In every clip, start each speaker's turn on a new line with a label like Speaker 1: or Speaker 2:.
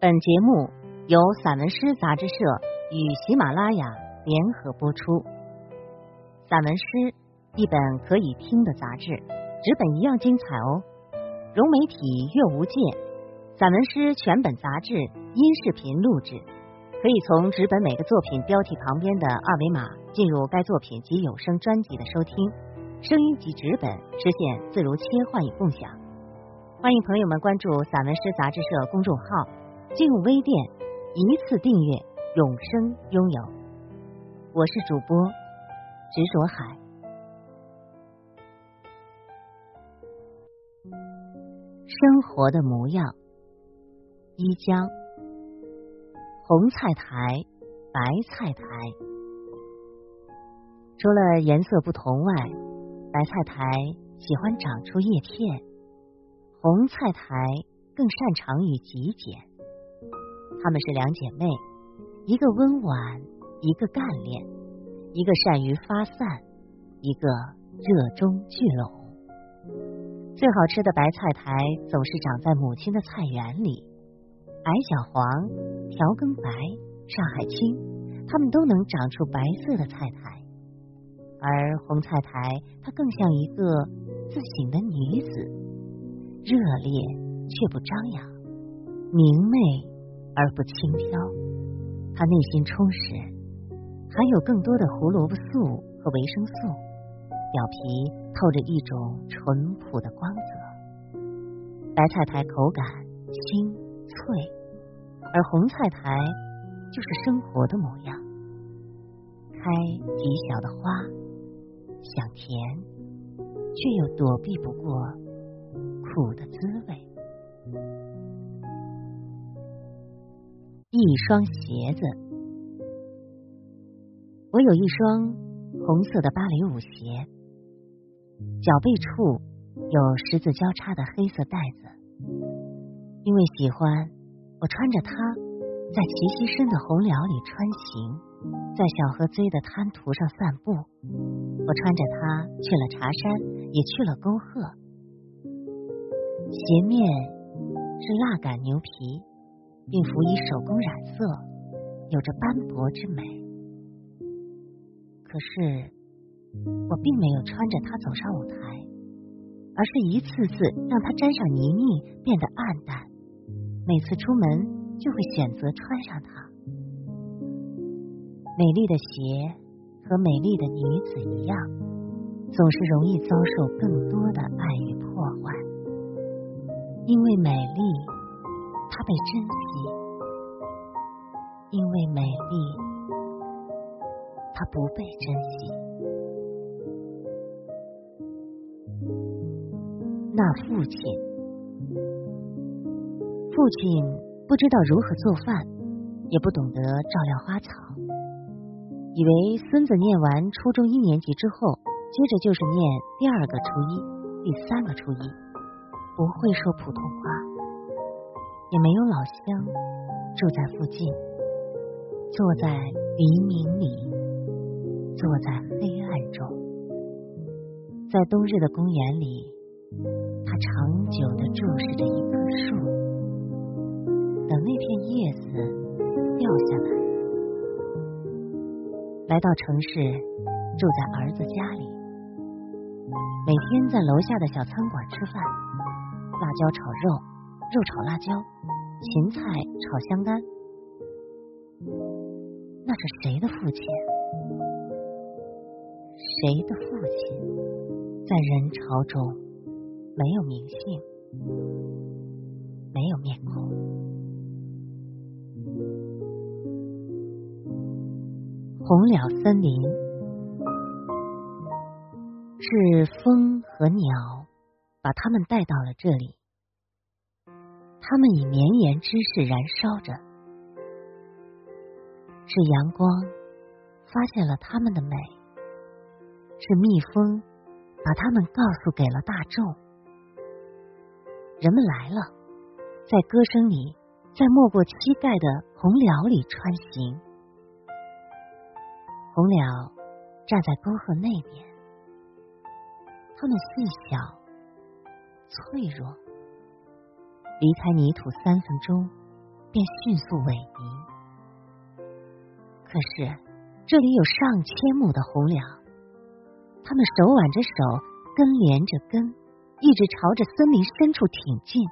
Speaker 1: 本节目由散文诗杂志社与喜马拉雅联合播出。散文诗一本可以听的杂志，纸本一样精彩哦。融媒体阅无界，散文诗全本杂志音视频录制，可以从纸本每个作品标题旁边的二维码进入该作品及有声专辑的收听，声音及纸本实现自如切换与共享。欢迎朋友们关注散文诗杂志社公众号，进入微店一次订阅，永生拥有。我是主播执着海。生活的模样，一江红菜苔、白菜苔，除了颜色不同外，白菜苔喜欢长出叶片。红菜苔更擅长于极简，她们是两姐妹，一个温婉，一个干练，一个善于发散，一个热衷聚拢。最好吃的白菜苔总是长在母亲的菜园里，矮小黄、调羹白、上海青，它们都能长出白色的菜苔，而红菜苔它更像一个自省的女子。热烈却不张扬，明媚而不轻佻。他内心充实，含有更多的胡萝卜素和维生素，表皮透着一种淳朴的光泽。白菜苔口感清脆，而红菜苔就是生活的模样，开极小的花，想甜，却又躲避不过。苦的滋味一双鞋子，我有一双红色的芭蕾舞鞋，脚背处有十字交叉的黑色带子。因为喜欢，我穿着它在齐膝深的红寮里穿行，在小河堆的滩涂上散步。我穿着它去了茶山，也去了沟壑。鞋面是蜡杆牛皮，并辅以手工染色，有着斑驳之美。可是我并没有穿着它走上舞台，而是一次次让它沾上泥泞，变得暗淡。每次出门就会选择穿上它。美丽的鞋和美丽的女子一样，总是容易遭受更多的爱与破坏。因为美丽，他被珍惜；因为美丽，他不被珍惜。那父亲，父亲不知道如何做饭，也不懂得照料花草，以为孙子念完初中一年级之后，接着就是念第二个初一、第三个初一。不会说普通话，也没有老乡住在附近。坐在黎明里，坐在黑暗中，在冬日的公园里，他长久的注视着一棵树，等那片叶子掉下来。来到城市，住在儿子家里，每天在楼下的小餐馆吃饭。辣椒炒肉，肉炒辣椒，芹菜炒香干。那是谁的父亲？谁的父亲？在人潮中没有名姓，没有面孔。红了森林，是风和鸟。把他们带到了这里，他们以绵延之势燃烧着，是阳光发现了他们的美，是蜜蜂把他们告诉给了大众。人们来了，在歌声里，在没过膝盖的红鸟里穿行。红鸟站在沟壑那边，它们细小。脆弱，离开泥土三分钟，便迅速萎靡。可是这里有上千亩的红粮，他们手挽着手，根连着根，一直朝着森林深处挺进，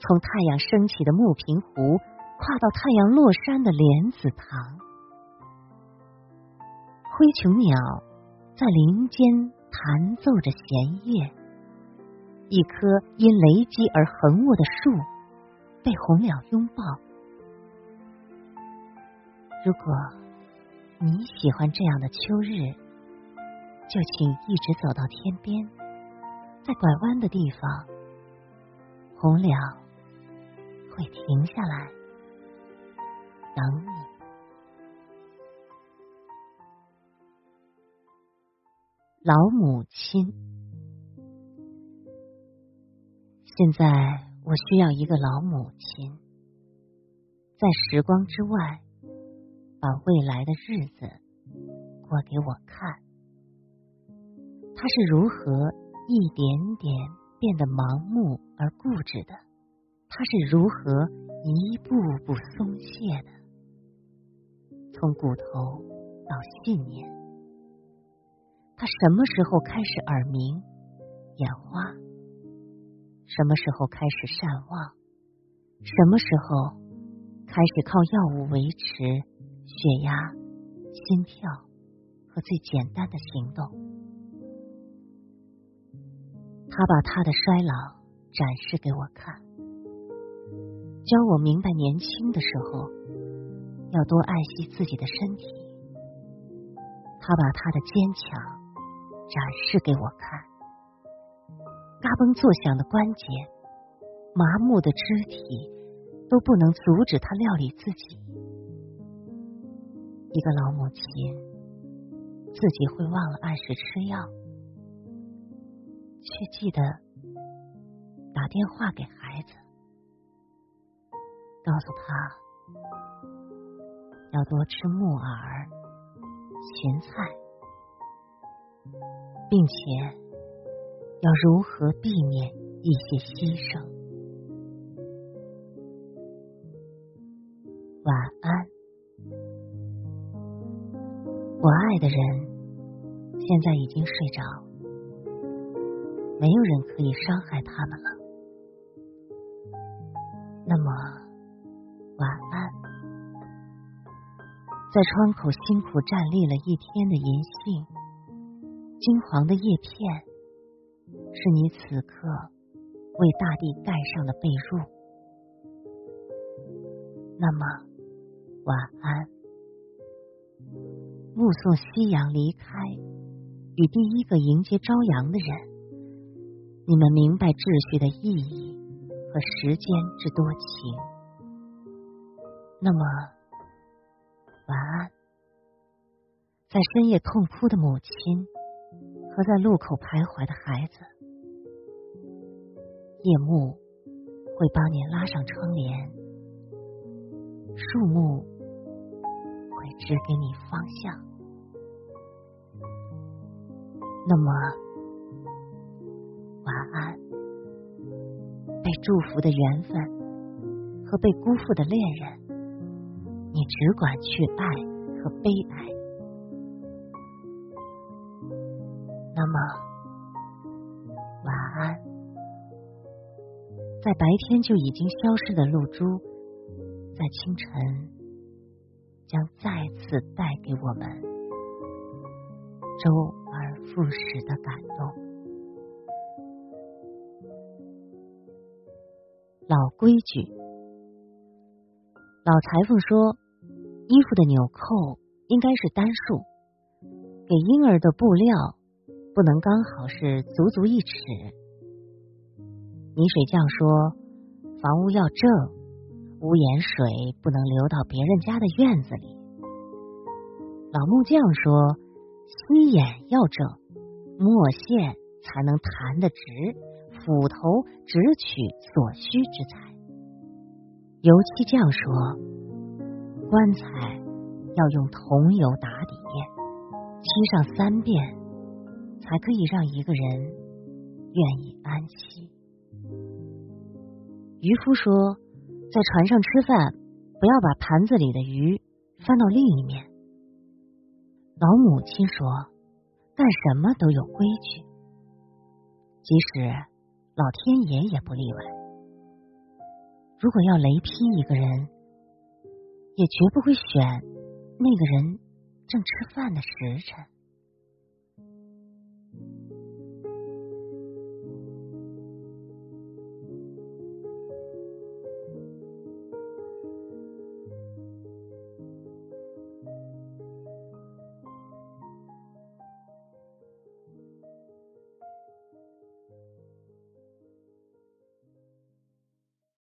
Speaker 1: 从太阳升起的木平湖跨到太阳落山的莲子塘。灰琼鸟在林间弹奏着弦乐，一棵因雷击而横卧的树被红鸟拥抱。如果。你喜欢这样的秋日，就请一直走到天边，在拐弯的地方，红鸟会停下来等你。老母亲，现在我需要一个老母亲，在时光之外。把未来的日子过给我看，他是如何一点点变得盲目而固执的？他是如何一步步松懈的？从骨头到信念，他什么时候开始耳鸣、眼花？什么时候开始善忘？什么时候开始靠药物维持？血压、心跳和最简单的行动，他把他的衰老展示给我看，教我明白年轻的时候要多爱惜自己的身体。他把他的坚强展示给我看，嘎嘣作响的关节、麻木的肢体都不能阻止他料理自己。一个老母亲自己会忘了按时吃药，却记得打电话给孩子，告诉他要多吃木耳、芹菜，并且要如何避免一些牺牲。晚安。我爱的人现在已经睡着，没有人可以伤害他们了。那么，晚安。在窗口辛苦站立了一天的银杏，金黄的叶片，是你此刻为大地盖上的被褥。那么，晚安。目送夕阳离开，与第一个迎接朝阳的人，你们明白秩序的意义和时间之多情。那么，晚安。在深夜痛哭的母亲和在路口徘徊的孩子，夜幕会帮你拉上窗帘，树木会。指给你方向。那么，晚安。被祝福的缘分和被辜负的恋人，你只管去爱和悲哀。那么，在白天就已经消失的露珠，在清晨。将再次带给我们周而复始的感动。老规矩，老裁缝说，衣服的纽扣应该是单数，给婴儿的布料不能刚好是足足一尺。泥水匠说，房屋要正。屋檐水不能流到别人家的院子里。老木匠说：“心眼要正，墨线才能弹得直，斧头只取所需之材。”油漆匠说：“棺材要用桐油打底，漆上三遍，才可以让一个人愿意安息。”渔夫说。在船上吃饭不要把盘子里的鱼翻到另一面。老母亲说，干什么都有规矩，即使老天爷也不例外。如果要雷劈一个人，也绝不会选那个人正吃饭的时辰。